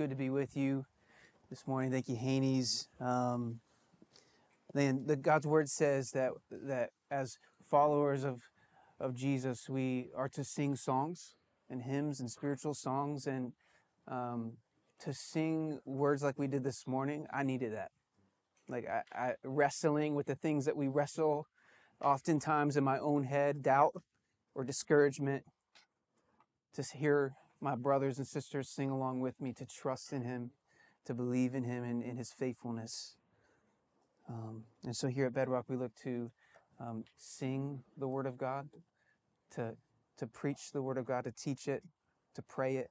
good to be with you this morning. Thank you, Haney's. Um, then the God's word says that that as followers of of Jesus, we are to sing songs and hymns and spiritual songs, and um, to sing words like we did this morning. I needed that. Like I, I wrestling with the things that we wrestle, oftentimes in my own head, doubt or discouragement. To hear my brothers and sisters sing along with me, to trust in Him, to believe in Him and in His faithfulness. Um, and so here at Bedrock, we look to um, sing the Word of God, to to preach the Word of God, to teach it, to pray it.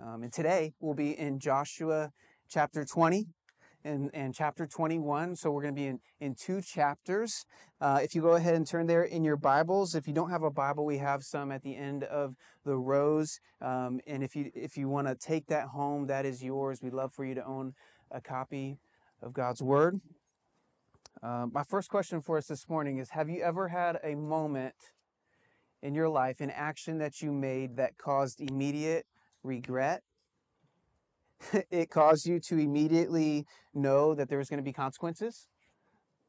Um, and today we'll be in Joshua chapter 20 and, chapter 21. So we're going to be in, in two chapters. Uh, if you go ahead and turn there in your Bibles, if you don't have a Bible, we have some at the end of the rows. Um, and if you if you want to take that home, that is yours. We'd love for you to own a copy of God's Word. Uh, my first question for us this morning is Have you ever had a moment in your life, an action that you made that caused immediate regret? it caused you to immediately know that there was going to be consequences?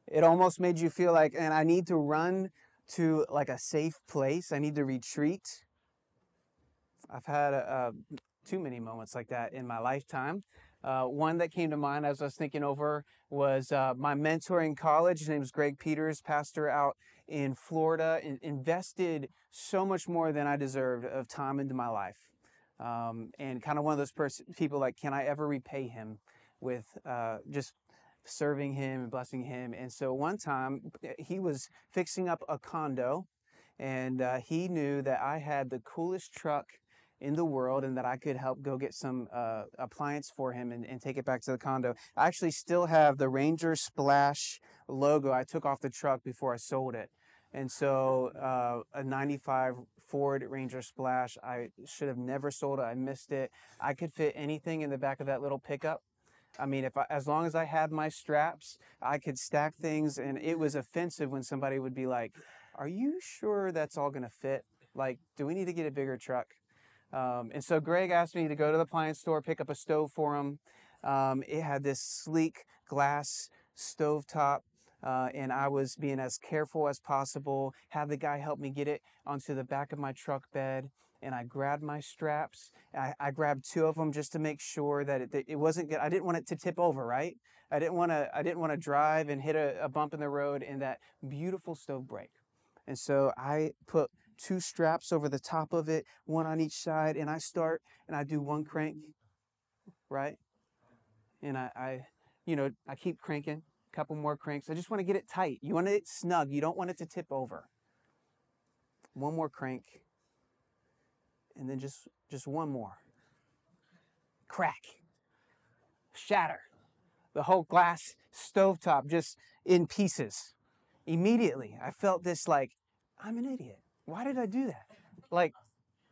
It almost made you feel like, and I need to run to like a safe place, I need to retreat. I've had too many moments like that in my lifetime. Uh, one that came to mind as I was thinking over was uh, my mentor in college. His name is Greg Peters, pastor out in Florida, invested so much more than I deserved of time into my life. Um, and kind of one of those pers- people like, can I ever repay him with uh, just serving him and blessing him? And so one time he was fixing up a condo, and uh, he knew that I had the coolest truck in the world and that I could help go get some uh, appliance for him and, and, take it back to the condo. I actually still have the Ranger Splash logo I took off the truck before I sold it. And so uh, a 95 Ford Ranger Splash, I should have never sold it. I missed it. I could fit anything in the back of that little pickup. I mean, if I, as long as I had my straps, I could stack things. And it was offensive when somebody would be like, "Are you sure that's all going to fit? Like, do we need to get a bigger truck?" Um, and so Greg asked me to go to the appliance store, pick up a stove for him. Um, it had this sleek glass stove top. Uh, and I was being as careful as possible. Had the guy help me get it onto the back of my truck bed, and I grabbed my straps. I, I grabbed two of them just to make sure that it, it wasn't good. I didn't want it to tip over, right? I didn't want to. I didn't want to drive and hit a, a bump in the road and that beautiful stove break. And so I put two straps over the top of it, one on each side, and I start and I do one crank, right? And I, I you know, I keep cranking, couple more cranks. I just want to get it tight. You want it snug. You don't want it to tip over. One more crank, and then just just one more. Crack, shatter, the whole glass stovetop just in pieces. Immediately, I felt this like I'm an idiot why did I do that? Like,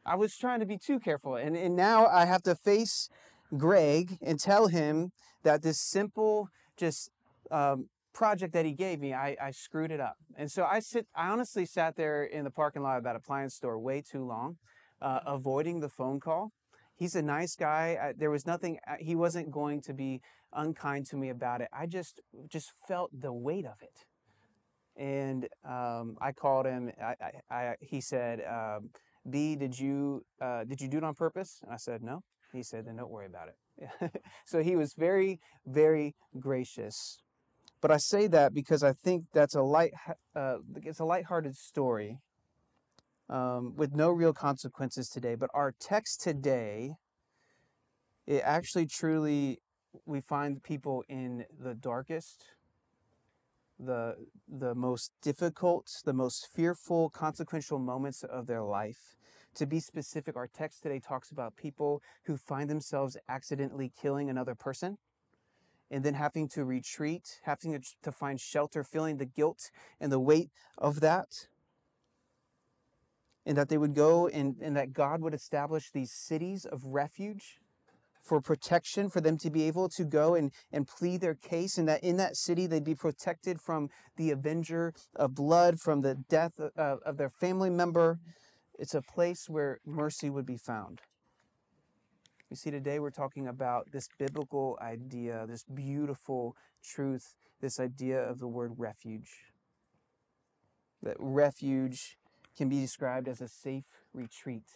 I was trying to be too careful. And, and now I have to face Greg and tell him that this simple, just um, project that he gave me, I, I screwed it up. And so I sit, I honestly sat there in the parking lot of that appliance store way too long, uh, avoiding the phone call. He's a nice guy. I, there was nothing, he wasn't going to be unkind to me about it. I just, just felt the weight of it and um, I called him. I, I he said, um, "B, did you uh, did you do it on purpose?" And I said, "No." He said, "Then don't worry about it." so he was very, very gracious. But I say that because I think that's a light, uh, it's a lighthearted story um, with no real consequences today. But our text today, it actually truly, we find people in the darkest the the most difficult, the most fearful, consequential moments of their life. To be specific, our text today talks about people who find themselves accidentally killing another person and then having to retreat, having to find shelter, feeling the guilt and the weight of that. And that they would go and, and that God would establish these cities of refuge for protection, for them to be able to go and, and plead their case, and that in that city they'd be protected from the avenger of blood, from the death of, of their family member. it's a place where mercy would be found. You see, today we're talking about this biblical idea, this beautiful truth, this idea of the word refuge. That refuge can be described as a safe retreat,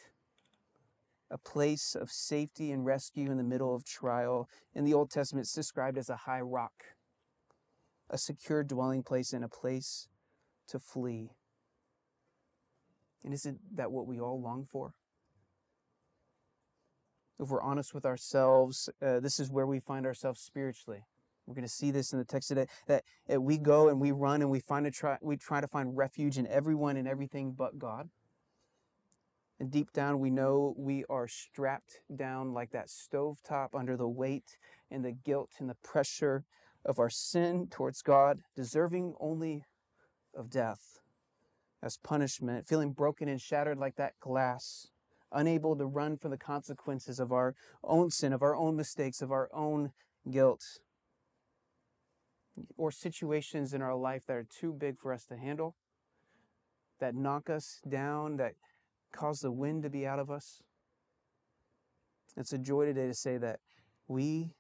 a place of safety and rescue in the middle of trial. In the Old Testament, it's described as a high rock, a secure dwelling place, and a place to flee. And isn't that what we all long for? If we're honest with ourselves, uh, this is where we find ourselves spiritually. We're going to see this in the text today that, we go and we run and we find a try we try to find refuge in everyone and everything but God. And deep down we know we are strapped down like that stove top under the weight and the guilt and the pressure of our sin towards God, deserving only of death as punishment, feeling broken and shattered like that glass, unable to run from the consequences of our own sin, of our own mistakes, of our own guilt or situations in our life that are too big for us to handle, that knock us down, that cause the wind to be out of us. It's a joy today to say that we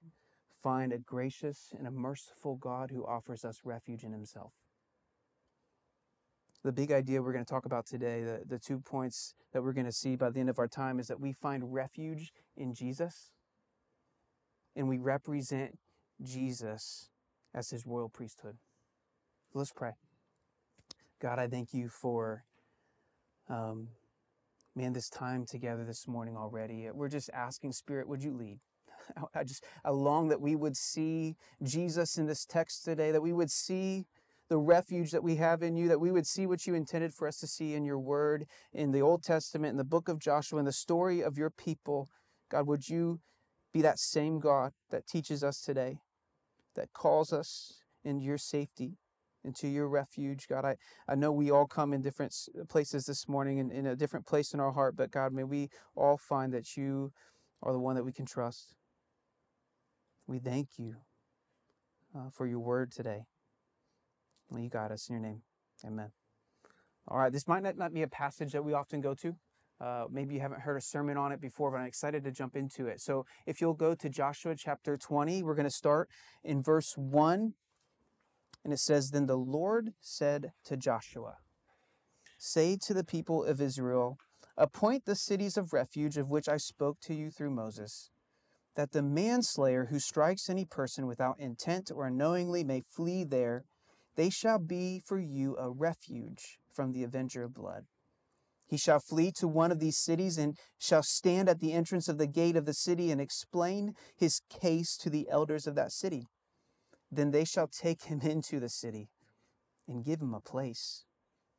find a gracious and a merciful God who offers us refuge in Himself. The big idea we're going to talk about today, the, the two points that we're going to see by the end of our time, is that we find refuge in Jesus and we represent Jesus as his royal priesthood. Let's pray. God, I thank you for, um, man, this time together this morning already. We're just asking, Spirit, would you lead? I just, I long that we would see Jesus in this text today, that we would see the refuge that we have in you, that we would see what you intended for us to see in your word, in the Old Testament, in the book of Joshua, in the story of your people. God, would you be that same God that teaches us today? that calls us into your safety, into your refuge. God, I, I know we all come in different places this morning and in a different place in our heart, but God, may we all find that you are the one that we can trust. We thank you uh, for your word today. You got us in your name. Amen. All right, this might not, not be a passage that we often go to. Uh, maybe you haven't heard a sermon on it before, but I'm excited to jump into it. So if you'll go to Joshua chapter 20, we're going to start in verse 1. And it says, Then the Lord said to Joshua, Say to the people of Israel, Appoint the cities of refuge of which I spoke to you through Moses, that the manslayer who strikes any person without intent or unknowingly may flee there. They shall be for you a refuge from the avenger of blood. He shall flee to one of these cities and shall stand at the entrance of the gate of the city and explain his case to the elders of that city. Then they shall take him into the city and give him a place,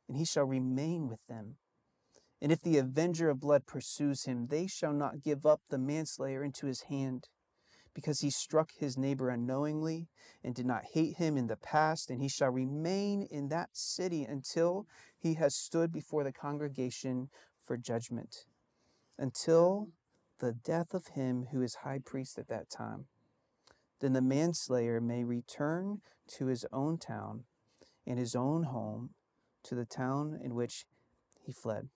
and he shall remain with them. And if the avenger of blood pursues him, they shall not give up the manslayer into his hand because he struck his neighbor unknowingly and did not hate him in the past, and he shall remain in that city until he has stood before the congregation for judgment, until the death of him who is high priest at that time. Then the manslayer may return to his own town and his own home, to the town in which he fled.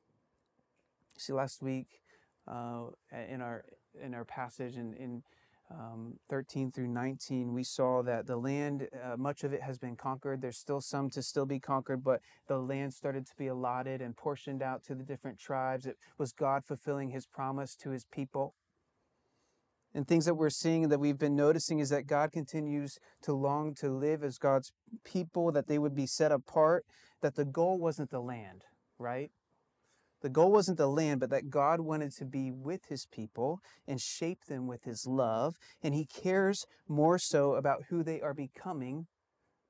See, last week uh, in our in our passage in, in um, 13 through 19, we saw that the land, uh, much of it has been conquered. There's still some to still be conquered, but the land started to be allotted and portioned out to the different tribes. It was God fulfilling his promise to his people. And things that we're seeing that we've been noticing is that God continues to long to live as God's people, that they would be set apart, that the goal wasn't the land, right? The goal wasn't the land, but that God wanted to be with his people and shape them with his love. And he cares more so about who they are becoming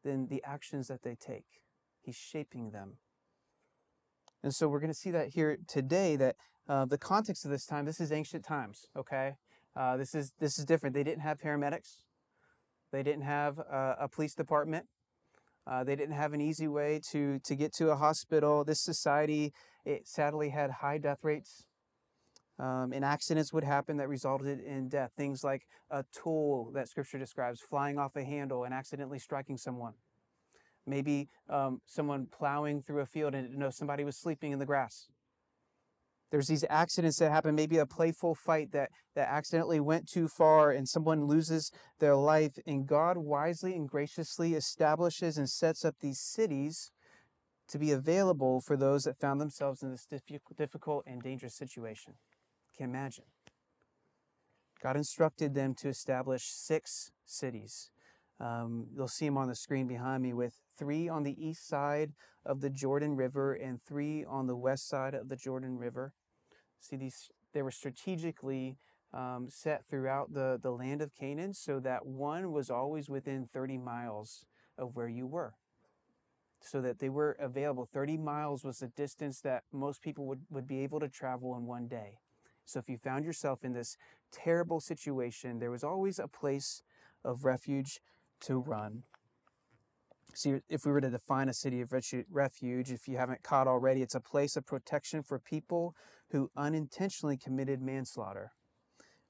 than the actions that they take. He's shaping them. And so we're going to see that here today that uh, the context of this time, this is ancient times, okay? Uh, this is this is different. They didn't have paramedics. They didn't have uh, a police department. Uh, they didn't have an easy way to, to get to a hospital. This society, it sadly had high death rates. Um, and accidents would happen that resulted in death. Things like a tool that scripture describes flying off a handle and accidentally striking someone. Maybe um, someone plowing through a field and didn't know somebody was sleeping in the grass. There's these accidents that happen, maybe a playful fight that, that accidentally went too far and someone loses their life. And God wisely and graciously establishes and sets up these cities to be available for those that found themselves in this difficult and dangerous situation. Can imagine. God instructed them to establish six cities. Um, you'll see them on the screen behind me with three on the east side of the Jordan River and three on the west side of the Jordan River. See, these they were strategically um, set throughout the, the land of Canaan so that one was always within 30 miles of where you were. So that they were available. 30 miles was the distance that most people would, would be able to travel in one day. So if you found yourself in this terrible situation, there was always a place of refuge to run. See, if we were to define a city of refuge, if you haven't caught already, it's a place of protection for people who unintentionally committed manslaughter.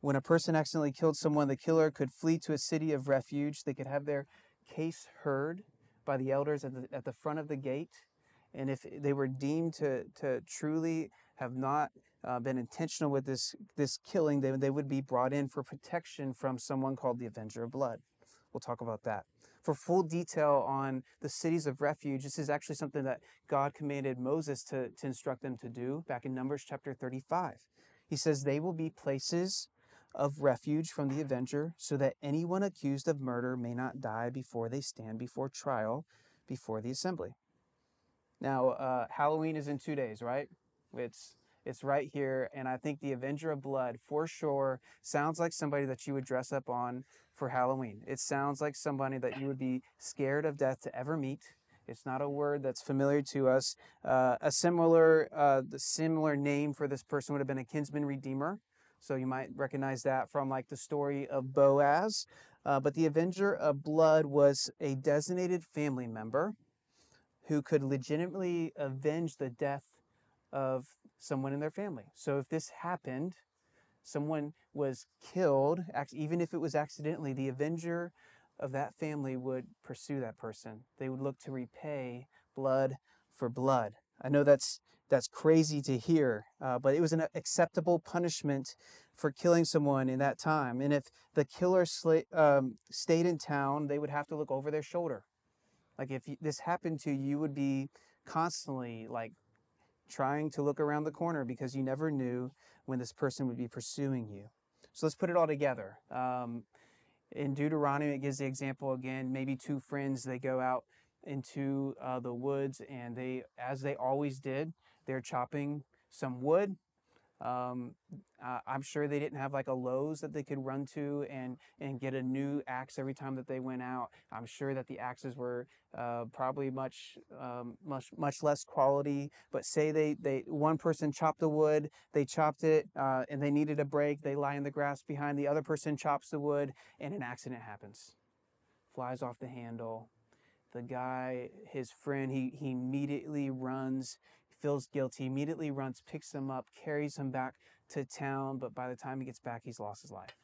When a person accidentally killed someone, the killer could flee to a city of refuge. They could have their case heard by the elders at the, at the front of the gate. And if they were deemed to, to truly have not uh, been intentional with this, this killing, they, they would be brought in for protection from someone called the Avenger of Blood. We'll talk about that. For full detail on the cities of refuge, this is actually something that God commanded Moses to, to instruct them to do back in Numbers chapter 35. He says, They will be places of refuge from the avenger, so that anyone accused of murder may not die before they stand before trial before the assembly. Now, uh, Halloween is in two days, right? It's it's right here, and I think the Avenger of Blood, for sure, sounds like somebody that you would dress up on for Halloween. It sounds like somebody that you would be scared of death to ever meet. It's not a word that's familiar to us. Uh, a similar, uh, the similar name for this person would have been a kinsman redeemer. So you might recognize that from like the story of Boaz. Uh, but the Avenger of Blood was a designated family member who could legitimately avenge the death of someone in their family. So if this happened, someone was killed, even if it was accidentally, the avenger of that family would pursue that person. They would look to repay blood for blood. I know that's that's crazy to hear, uh, but it was an acceptable punishment for killing someone in that time. And if the killer sla- um, stayed in town, they would have to look over their shoulder. Like if this happened to you, you would be constantly like trying to look around the corner because you never knew when this person would be pursuing you. So let's put it all together. Um, in Deuteronomy, it gives the example again maybe two friends, they go out into uh, the woods and they, as they always did, they're chopping some wood um, uh, I'm sure they didn't have like a Lowe's that they could run to and and get a new axe every time that they went out. I'm sure that the axes were uh, probably much um, much much less quality. But say they they one person chopped the wood, they chopped it, uh, and they needed a break. They lie in the grass behind. The other person chops the wood, and an accident happens, flies off the handle. The guy, his friend, he he immediately runs feels guilty, immediately runs, picks him up, carries him back to town, but by the time he gets back, he's lost his life.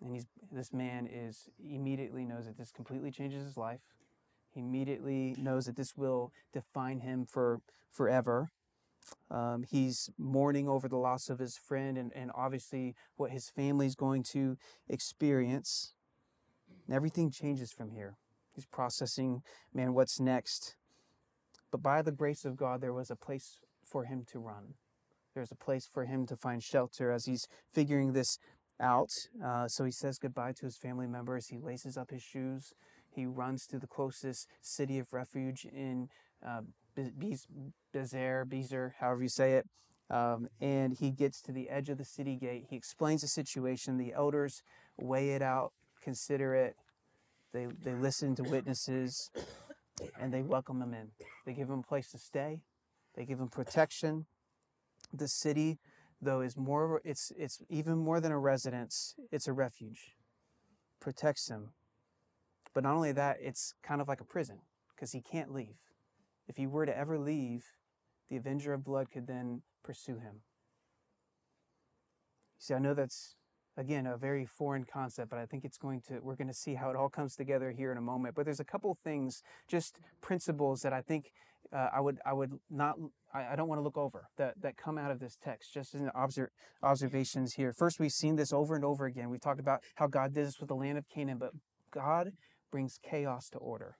And he's this man is immediately knows that this completely changes his life. He immediately knows that this will define him for forever. Um, he's mourning over the loss of his friend and, and obviously what his family is going to experience. And everything changes from here. He's processing, man, what's next? But by the grace of God, there was a place for him to run. There's a place for him to find shelter as he's figuring this out. Uh, so he says goodbye to his family members. He laces up his shoes. He runs to the closest city of refuge in uh, Bezer, Bezer, however you say it. Um, and he gets to the edge of the city gate. He explains the situation. The elders weigh it out, consider it. They, they listen to witnesses and they welcome him in. They give him a place to stay. They give him protection. The city, though, is more. It's it's even more than a residence. It's a refuge. Protects him. But not only that, it's kind of like a prison because he can't leave. If he were to ever leave, the Avenger of Blood could then pursue him. See, I know that's again a very foreign concept but i think it's going to we're going to see how it all comes together here in a moment but there's a couple things just principles that i think uh, I would I would not I, I don't want to look over that that come out of this text just in obser- observations here. First, we've seen this over and over again. We've talked about how God did this with the land of Canaan, but God brings chaos to order.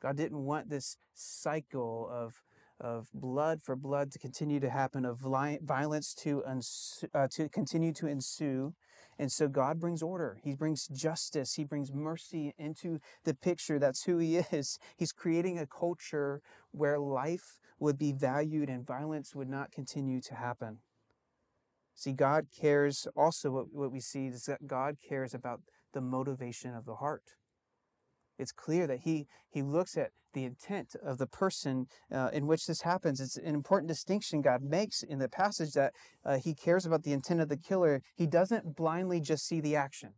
God didn't want this cycle of of blood for blood to continue to happen, of violence to, uh, to continue to ensue. And so God brings order. He brings justice. He brings mercy into the picture. That's who He is. He's creating a culture where life would be valued and violence would not continue to happen. See, God cares also, what, what we see is that God cares about the motivation of the heart it's clear that he he looks at the intent of the person uh, in which this happens. It's an important distinction God makes in the passage that uh, he cares about the intent of the killer. He doesn't blindly just see the action.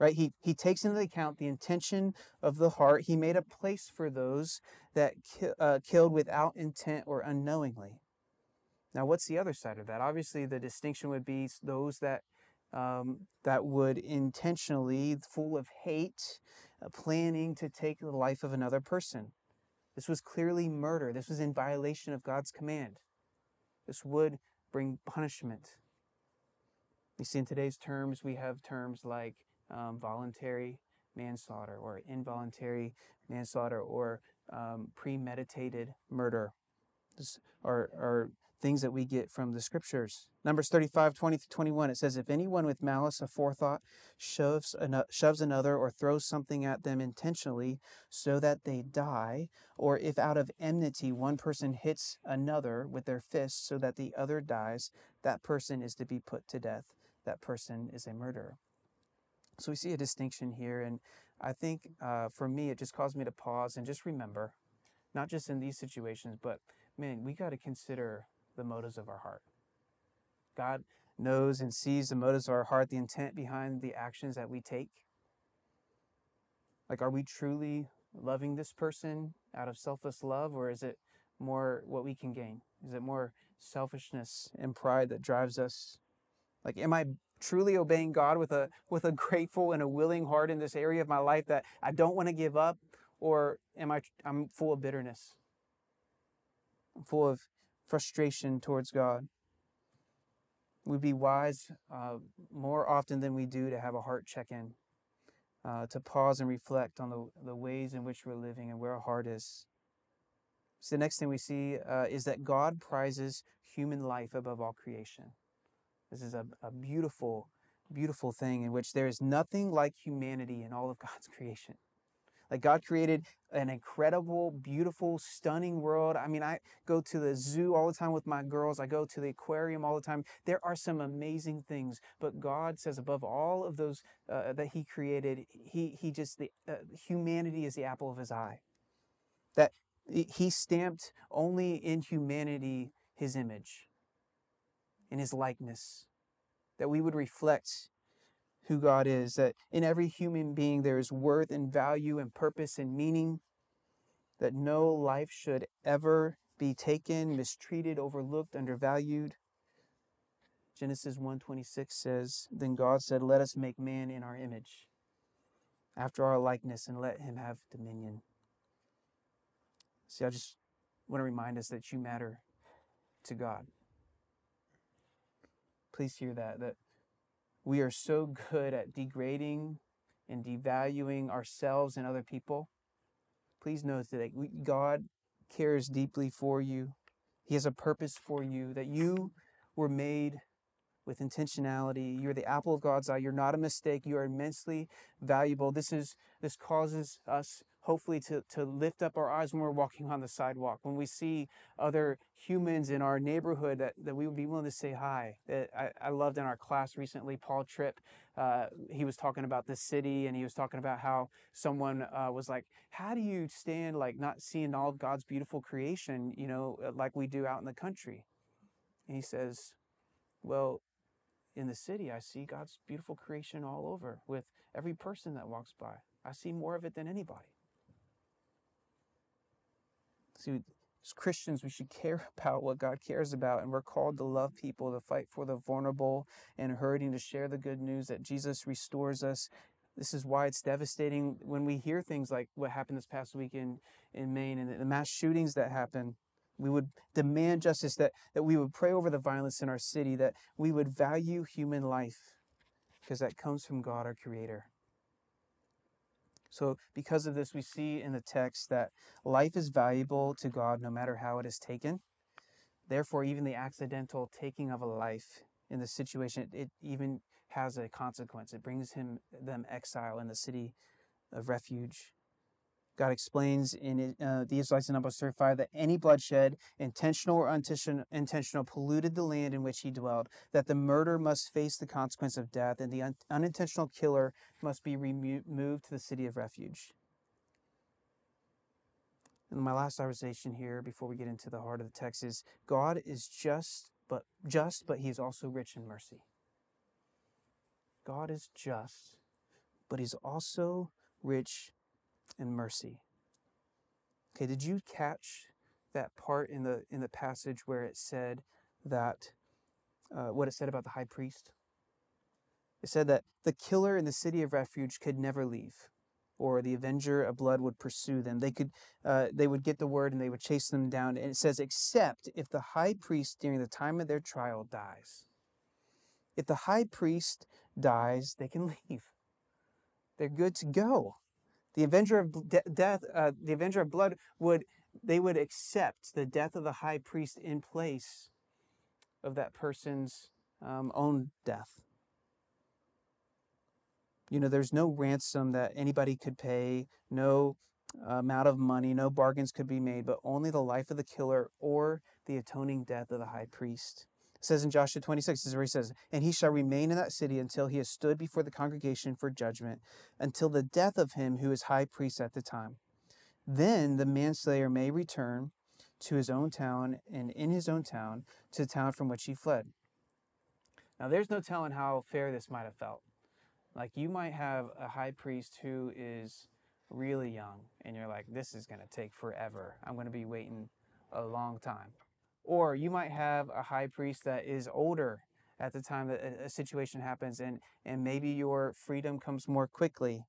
Right? He, he takes into account the intention of the heart. He made a place for those that ki- uh, killed without intent or unknowingly. Now, what's the other side of that? Obviously, the distinction would be those that um, that would intentionally, full of hate, uh, planning to take the life of another person. This was clearly murder. This was in violation of God's command. This would bring punishment. You see, in today's terms, we have terms like um, voluntary manslaughter or involuntary manslaughter or um, premeditated murder. Are, are things that we get from the scriptures. Numbers 35, 20 to 21, it says, If anyone with malice aforethought shoves, an- shoves another or throws something at them intentionally so that they die, or if out of enmity one person hits another with their fist so that the other dies, that person is to be put to death. That person is a murderer. So we see a distinction here, and I think uh, for me, it just caused me to pause and just remember, not just in these situations, but man, we got to consider the motives of our heart. God knows and sees the motives of our heart, the intent behind the actions that we take. Like, are we truly loving this person out of selfless love, or is it more what we can gain? Is it more selfishness and pride that drives us? Like, am I truly obeying God with a with a grateful and a willing heart in this area of my life that I don't want to give up, or am I I'm full of bitterness? I'm full of frustration towards God. We'd be wise uh, more often than we do to have a heart check in, uh, to pause and reflect on the, the ways in which we're living and where our heart is. So, the next thing we see uh, is that God prizes human life above all creation. This is a, a beautiful, beautiful thing in which there is nothing like humanity in all of God's creation. Like God created an incredible, beautiful, stunning world. I mean, I go to the zoo all the time with my girls. I go to the aquarium all the time. There are some amazing things, but God says above all of those uh, that He created, He He just the uh, humanity is the apple of His eye. That He stamped only in humanity His image, in His likeness, that we would reflect who God is, that in every human being there is worth and value and purpose and meaning, that no life should ever be taken, mistreated, overlooked, undervalued. Genesis 1:26 says, "Then God said, "Let us make man in our image, after our likeness, and let him have dominion." See, I just want to remind us that you matter to God. Please hear that that we are so good at degrading and devaluing ourselves and other people. Please know that God cares deeply for you. He has a purpose for you, that you were made with intentionality. You're the apple of God's eye. You're not a mistake. You are immensely valuable. This is this causes us hopefully to, to lift up our eyes when we're walking on the sidewalk, when we see other humans in our neighborhood that, that we would be willing to say hi. I, I loved in our class recently, Paul Tripp, uh, he was talking about the city and he was talking about how someone uh, was like, how do you stand like not seeing all of God's beautiful creation, you know, uh, like we do out in the country? And he says, well, in the city, I see God's beautiful creation all over with every person that walks by. I see more of it than anybody. See, as Christians, we should care about what God cares about, and we're called to love people, to fight for the vulnerable and hurting, to share the good news that Jesus restores us This is why it's devastating when we hear things like what happened this past week in, in Maine and the mass shootings that happened. We would demand justice, that, that we would pray over the violence in our city, that we would value human life because that comes from God, our Creator. So, because of this, we see in the text that life is valuable to God no matter how it is taken. Therefore, even the accidental taking of a life in the situation, it even has a consequence. It brings him them exile in the city of refuge. God explains in uh, the Israelites in Numbers 35 that any bloodshed, intentional or unintentional, polluted the land in which he dwelled, that the murderer must face the consequence of death, and the un- unintentional killer must be removed to the city of refuge. And my last observation here, before we get into the heart of the text, is God is just, but just, but He is also rich in mercy. God is just, but He's also rich and mercy. Okay, did you catch that part in the in the passage where it said that uh, what it said about the high priest? It said that the killer in the city of refuge could never leave, or the avenger of blood would pursue them. They could uh, they would get the word and they would chase them down. And it says, except if the high priest during the time of their trial dies. If the high priest dies, they can leave. They're good to go the avenger of de- death, uh, the avenger of blood would they would accept the death of the high priest in place of that person's um, own death. You know, there's no ransom that anybody could pay, no amount of money, no bargains could be made, but only the life of the killer or the atoning death of the high priest. It says in Joshua 26, this is where he says, And he shall remain in that city until he has stood before the congregation for judgment, until the death of him who is high priest at the time. Then the manslayer may return to his own town, and in his own town, to the town from which he fled. Now, there's no telling how fair this might have felt. Like, you might have a high priest who is really young, and you're like, this is going to take forever. I'm going to be waiting a long time. Or you might have a high priest that is older at the time that a, situation happens and, and maybe your freedom comes more quickly.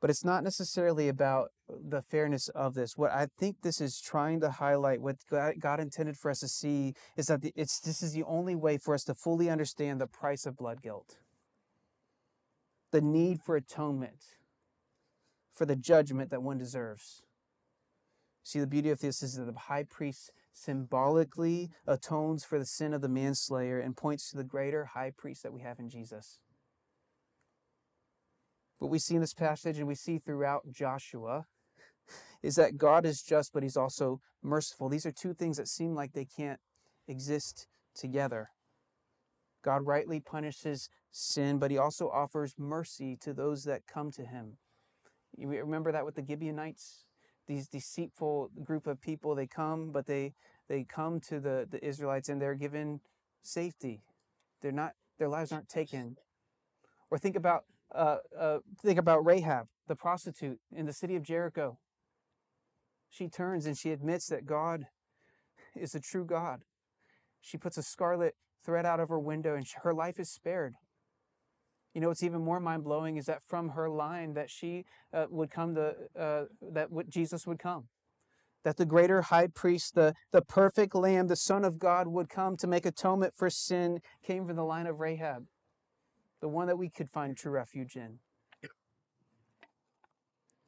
But it's not necessarily about the fairness of this. What I think this is trying to highlight, what God intended for us to see, is that it's, this is the only way for us to fully understand the price of blood guilt, the need for atonement, for the judgment that one deserves. See, the beauty of this is that the high priest symbolically atones for the sin of the manslayer and points to the greater high priest that we have in Jesus. What we see in this passage and we see throughout Joshua is that God is just, but he's also merciful. These are two things that seem like they can't exist together. God rightly punishes sin, but he also offers mercy to those that come to him. You remember that with the Gibeonites? These deceitful group of people they come but they they come to the the israelites and they're given safety. They're not their lives aren't taken. Or think about uh, uh, think about rahab the prostitute in the city of jericho. She turns and she admits that god is a true god. She puts a scarlet thread out of her window and her life is spared you know, what's even more mind blowing is that from her line that she uh, would come to, uh, that Jesus would come. That the greater high priest, the, the perfect lamb, the Son of God would come to make atonement for sin came from the line of Rahab, the one that we could find true refuge in.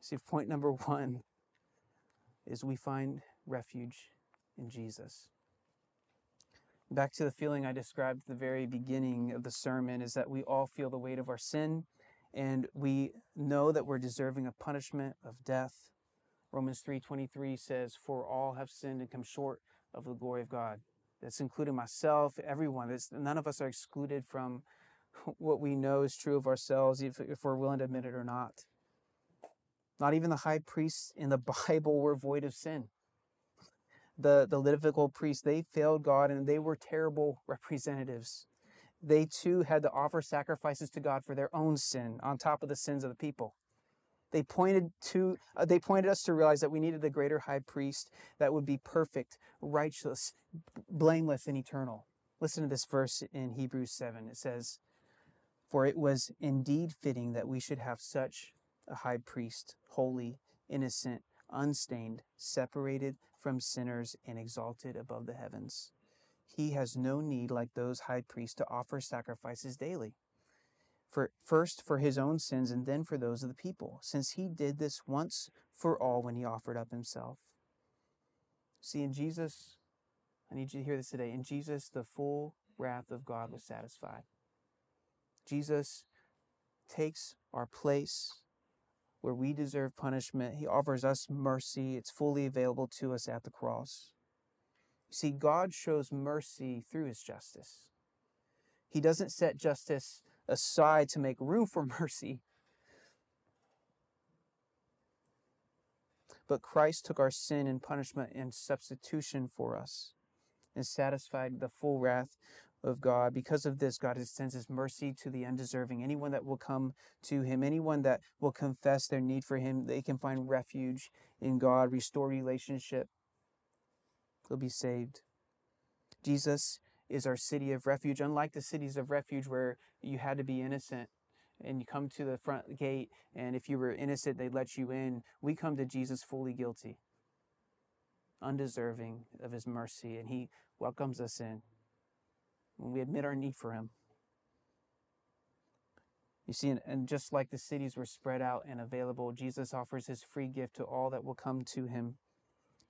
See, point number one is we find refuge in Jesus back to the feeling I described at the very beginning of the sermon is that we all feel the weight of our sin and we know that we're deserving of punishment of death. Romans 3:23 says for all have sinned and come short of the glory of God. That's including myself, everyone. It's, none of us are excluded from what we know is true of ourselves if, if we're willing to admit it or not. Not even the high priests in the Bible were void of sin the, the Levitical priests, they failed God and they were terrible representatives. They too had to offer sacrifices to God for their own sin on top of the sins of the people. They pointed to uh, they pointed us to realize that we needed a greater high priest that would be perfect, righteous, blameless and eternal. Listen to this verse in Hebrews 7. It says, For it was indeed fitting that we should have such a high priest, holy, innocent, unstained, separated from sinners, and exalted above the heavens. He has no need, like those high priests, to offer sacrifices daily. For first for his own sins and then for those of the people, since he did this once for all when he offered up himself. See, in Jesus, I need you to hear this today. In Jesus, the full wrath of God was satisfied. Jesus takes our place where we deserve punishment. He offers us mercy. It's fully available to us at the cross. You See, God shows mercy through his justice. He doesn't set justice aside to make room for mercy. But Christ took our sin and punishment in substitution for us and satisfied the full wrath of God. Because of this, God extends his mercy to the undeserving. Anyone that will come to him, anyone that will confess their need for him, they can find refuge in God, restore relationship. They'll be saved. Jesus is our city of refuge. Unlike the cities of refuge where you had to be innocent and you come to the front gate, and if you were innocent, they let you in, we come to Jesus fully guilty, undeserving of his mercy, and he welcomes us in when we admit our need for Him. You see, and just like the cities were spread out and available, Jesus offers His free gift to all that will come to Him.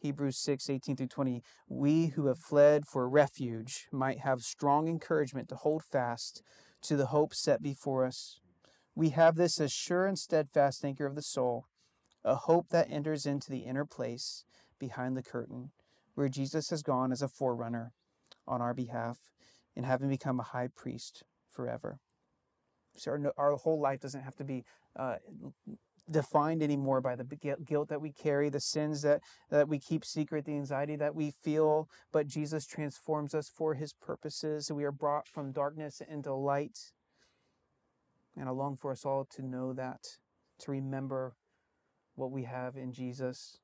Hebrews 6, 18 through 20. We who have fled for refuge might have strong encouragement to hold fast to the hope set before us. We have this as sure and steadfast anchor of the soul, a hope that enters into the inner place behind the curtain, where Jesus has gone as a forerunner on our behalf in having become a high priest forever. So our, our whole life doesn't have to be uh, defined anymore by the guilt that we carry, the sins that, that we keep secret, the anxiety that we feel, but Jesus transforms us for his purposes. We are brought from darkness into light. And I long for us all to know that, to remember what we have in Jesus.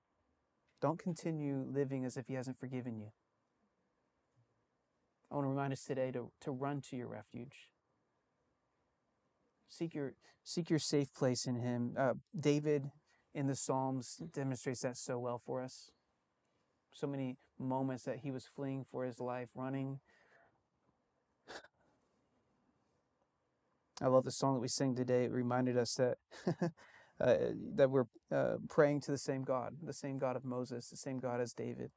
Don't continue living as if he hasn't forgiven you. I want to remind us today to, to run to your refuge. Seek your, seek your safe place in Him. Uh, David in the Psalms demonstrates that so well for us. So many moments that he was fleeing for his life, running. I love the song that we sing today. It reminded us that uh, that we're uh, praying to the same God, the same God of Moses, the same God as David.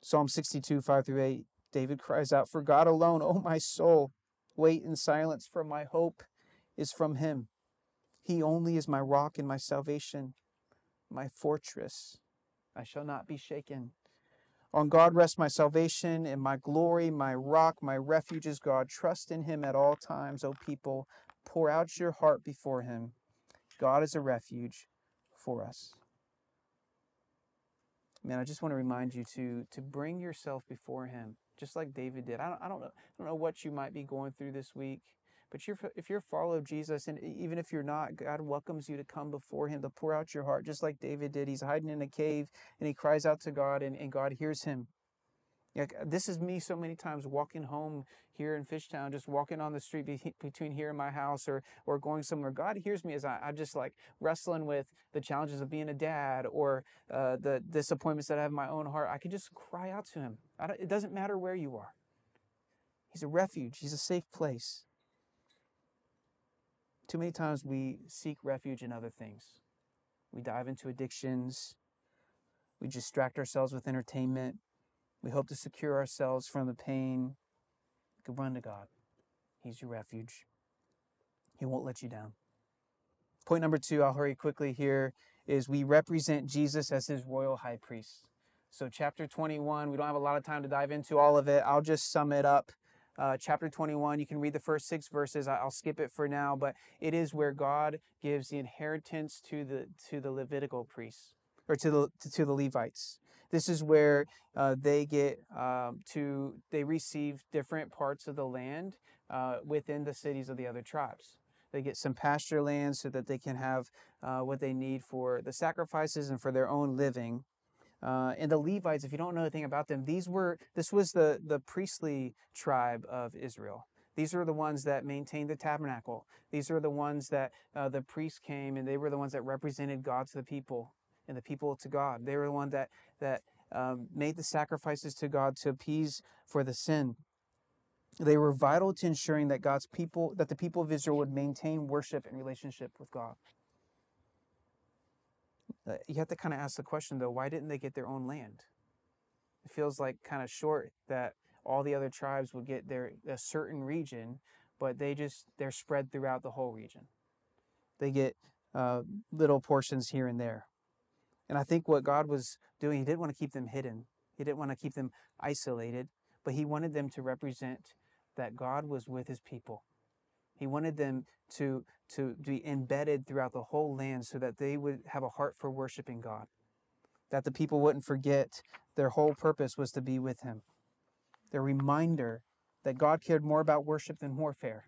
Psalm 62, 5 through 8. David cries out, For God alone, O my soul, wait in silence, for my hope is from him. He only is my rock and my salvation, my fortress. I shall not be shaken. On God rests my salvation and my glory, my rock, my refuge is God. Trust in him at all times, O people. Pour out your heart before him. God is a refuge for us man, I just want to remind you to to bring yourself before Him, just like David did. I don't, I don't know, I don't know what you might be going through this week, but you're, if you're a follower of Jesus, and even if you're not, God welcomes you to come before Him to pour out your heart, just like David did. He's hiding in a cave and he cries out to God, and, and God hears him. Like, this is me so many times walking home here in Fishtown, just walking on the street be- between here and my house or, or going somewhere. God hears me as I, I'm just like wrestling with the challenges of being a dad or uh, the disappointments that I have in my own heart. I can just cry out to Him. it doesn't matter where you are. He's a refuge, He's a safe place. Too many times we seek refuge in other things. We dive into addictions. We distract ourselves with entertainment. We hope to secure ourselves from the pain. We can run to God. He's your refuge. He won't let you down. Point number two, I'll hurry quickly here, is we represent Jesus as his royal high priest. So, chapter 21, we don't have a lot of time to dive into all of it. I'll just sum it up. Uh, chapter 21, you can read the first six verses. I'll skip it for now, but it is where God gives the inheritance to the to the Levitical priests or to the to the Levites. This is where uh, they get um, to, they receive different parts of the land uh, within the cities of the other tribes. They get some pasture land so that they can have uh, what they need for the sacrifices and for their own living. Uh, and the Levites, if you don't know anything about them, these were this was the the priestly tribe of Israel. These are the ones that maintained the tabernacle. These are the ones that uh, the priests came and they were the ones that represented God to the people and the people to God. They were the ones that that um, made the sacrifices to God to appease for the sin. They were vital to ensuring that God's people, that the people of Israel would maintain worship and relationship with God. Uh, you have to kind of ask the question though, why didn't they get their own land? It feels like kind of short that all the other tribes would get their a certain region, but they just they're spread throughout the whole region. They get uh, little portions here and there. And I think what God was doing, He didn't want to keep them hidden. He didn't want to keep them isolated, but He wanted them to represent that God was with His people. He wanted them to, to be embedded throughout the whole land so that they would have a heart for worshiping God, that the people wouldn't forget their whole purpose was to be with Him. Their reminder that God cared more about worship than warfare.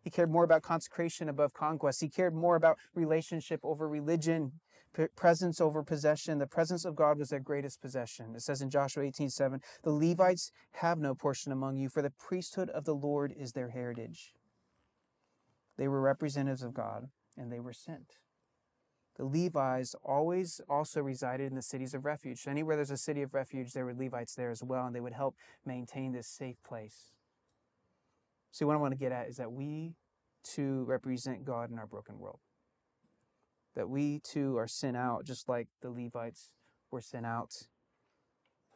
He cared more about consecration above conquest. He cared more about relationship over religion, presence over possession. The presence of God was their greatest possession. It says in Joshua 18 7, the Levites have no portion among you, for the priesthood of the Lord is their heritage. They were representatives of God, and they were sent. The Levites always also resided in the cities of refuge. So anywhere there's a city of refuge, there were Levites there as well, and they would help maintain this safe place. See, what I want to get at is that we too represent God in our broken world. That we too are sent out, just like the Levites were sent out.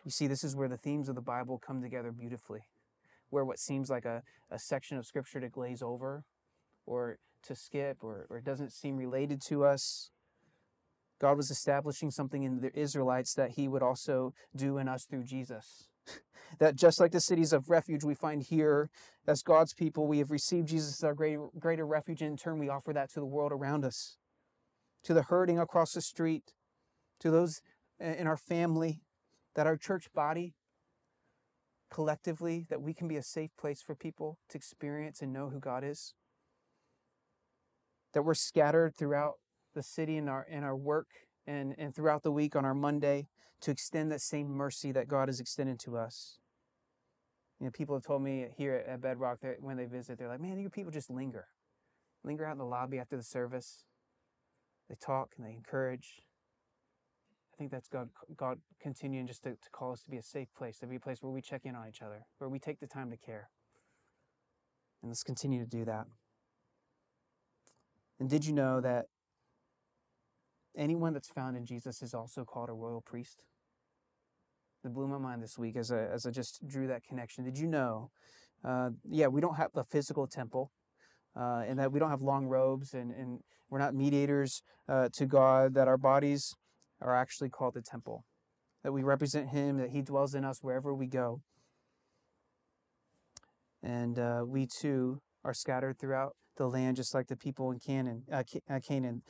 You see, this is where the themes of the Bible come together beautifully. Where what seems like a, a section of scripture to glaze over or to skip or, or doesn't seem related to us, God was establishing something in the Israelites that he would also do in us through Jesus that just like the cities of refuge we find here as God's people, we have received Jesus as our greater, greater refuge, and in turn, we offer that to the world around us, to the hurting across the street, to those in our family, that our church body, collectively, that we can be a safe place for people to experience and know who God is. That we're scattered throughout the city in our in our work and, and throughout the week on our Monday to extend that same mercy that God has extended to us. You know, people have told me here at Bedrock that when they visit, they're like, man, your people just linger. Linger out in the lobby after the service. They talk and they encourage. I think that's God, God continuing just to, to call us to be a safe place, to be a place where we check in on each other, where we take the time to care. And let's continue to do that. And did you know that anyone that's found in Jesus is also called a royal priest? that blew my mind this week as I, as I just drew that connection. Did you know? Uh, yeah, we don't have a physical temple, uh, and that we don't have long robes, and, and we're not mediators uh, to God, that our bodies are actually called the temple, that we represent Him, that He dwells in us wherever we go. And uh, we too are scattered throughout the land, just like the people in Canaan. Uh, uh, Canaan.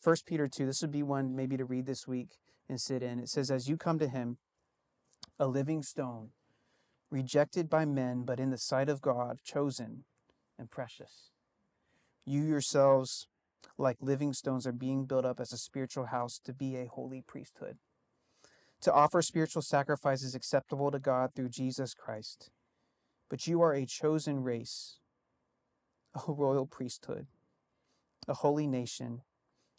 First Peter 2, this would be one maybe to read this week and sit in. It says, As you come to Him, a living stone, rejected by men, but in the sight of God, chosen and precious. You yourselves, like living stones, are being built up as a spiritual house to be a holy priesthood, to offer spiritual sacrifices acceptable to God through Jesus Christ. But you are a chosen race, a royal priesthood, a holy nation,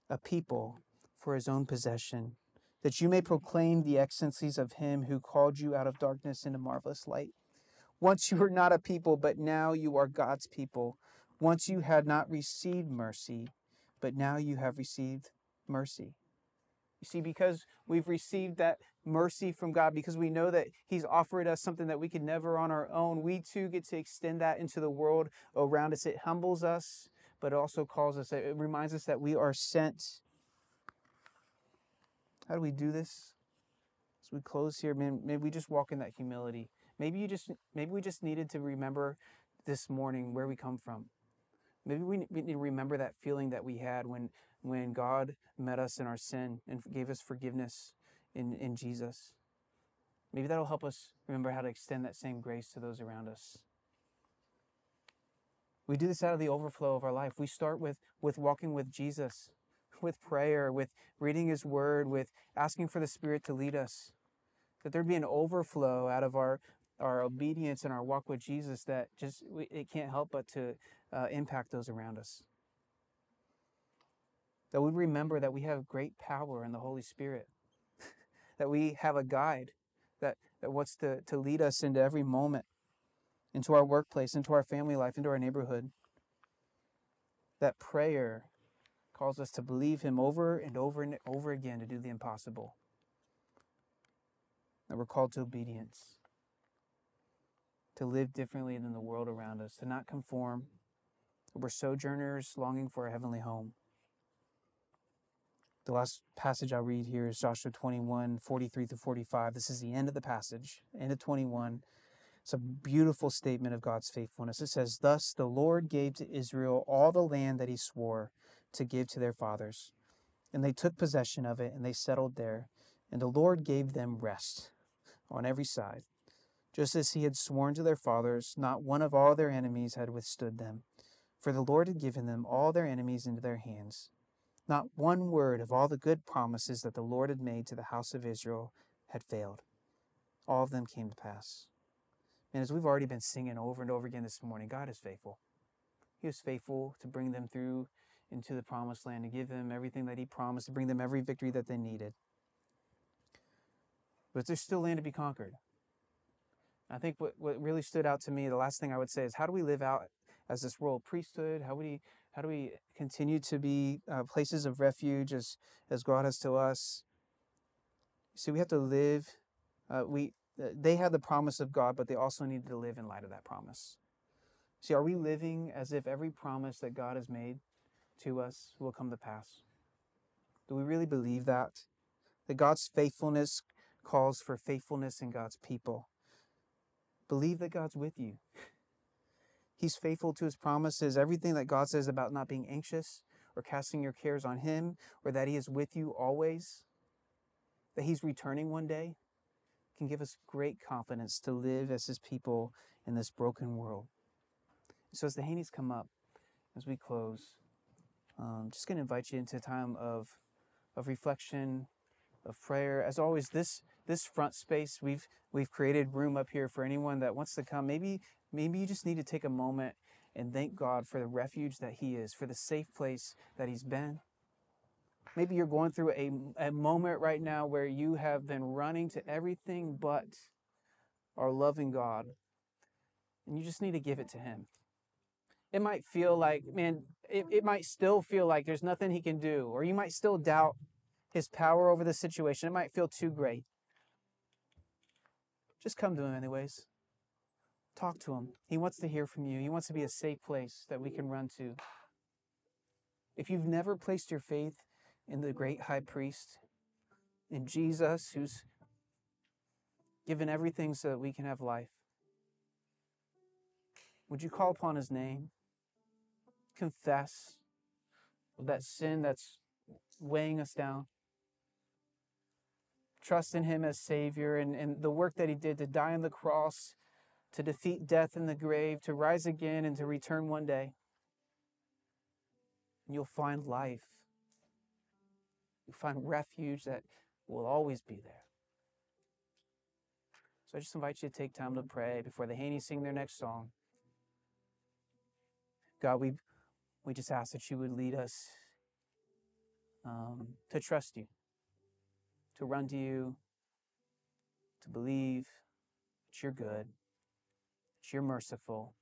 a people for his own possession that you may proclaim the excellencies of him who called you out of darkness into marvelous light. Once you were not a people, but now you are God's people. Once you had not received mercy, but now you have received mercy. You see, because we've received that mercy from God, because we know that He's offered us something that we could never on our own, we too get to extend that into the world around us. It humbles us, but also calls us, it reminds us that we are sent how do we do this? As we close here, man, maybe we just walk in that humility. Maybe you just maybe we just needed to remember this morning where we come from. Maybe we need to remember that feeling that we had when when God met us in our sin and gave us forgiveness in, in Jesus. Maybe that'll help us remember how to extend that same grace to those around us. We do this out of the overflow of our life. We start with, with walking with Jesus with prayer, with reading His Word, with asking for the Spirit to lead us. That there'd be an overflow out of our our obedience and our walk with Jesus that just we, it can't help but to uh, impact those around us. That we remember that we have great power in the Holy Spirit, that we have a guide that, that wants to, to lead us into every moment, into our workplace, into our family life, into our neighborhood. That prayer calls us to believe Him over and over and over again to do the impossible. That we're called to obedience to live differently than the world around us, to not conform. We're sojourners longing for a heavenly home. The last passage I'll read here is Joshua 21, 43 to 45. This is the end of the passage, end of 21. It's a beautiful statement of God's faithfulness. It says, Thus the Lord gave to Israel all the land that he swore to give to their fathers. And they took possession of it, and they settled there. And the Lord gave them rest on every side just as he had sworn to their fathers, not one of all their enemies had withstood them. For the Lord had given them all their enemies into their hands. Not one word of all the good promises that the Lord had made to the house of Israel had failed. All of them came to pass. And as we've already been singing over and over again this morning, God is faithful. He was faithful to bring them through into the promised land, to give them everything that He promised, to bring them every victory that they needed. But there's still land to be conquered. I think what, what really stood out to me, the last thing I would say is how do we live out as this royal priesthood? How do we how do we continue to be uh, places of refuge as as God has to us? See, we have to live. Uh, we uh, they had the promise of God, but they also needed to live in light of that promise. See, are we living as if every promise that God has made to us will come to pass? Do we really believe that? That God's faithfulness calls for faithfulness in God's people. Believe that God's with you. He's faithful to his promises. Everything that God says about not being anxious or casting your cares on him or that he is with you always, that he's returning one day, can give us great confidence to live as his people in this broken world. So as the Haneys come up, as we close, um, just going to invite you into a time of, of reflection, of prayer. As always, this this front space we've we've created room up here for anyone that wants to come. Maybe maybe you just need to take a moment and thank God for the refuge that He is, for the safe place that He's been. Maybe you're going through a, a moment right now where you have been running to everything but our loving God, and you just need to give it to Him. It might feel like, man, it, it might still feel like there's nothing He can do, or you might still doubt His power over the situation. It might feel too great. Just come to Him, anyways. Talk to Him. He wants to hear from you, He wants to be a safe place that we can run to. If you've never placed your faith in the great high priest, in Jesus, who's given everything so that we can have life, would you call upon His name? Confess that sin that's weighing us down trust in Him as Savior and, and the work that He did to die on the cross, to defeat death in the grave, to rise again, and to return one day. And you'll find life. You'll find refuge that will always be there. So I just invite you to take time to pray before the Haneys sing their next song. God, we, we just ask that you would lead us um, to trust you to run to you, to believe that you're good, that you're merciful.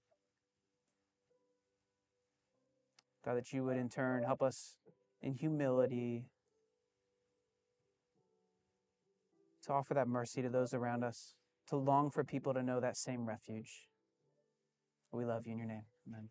God, that you would in turn help us in humility to offer that mercy to those around us, to long for people to know that same refuge. We love you in your name. Amen.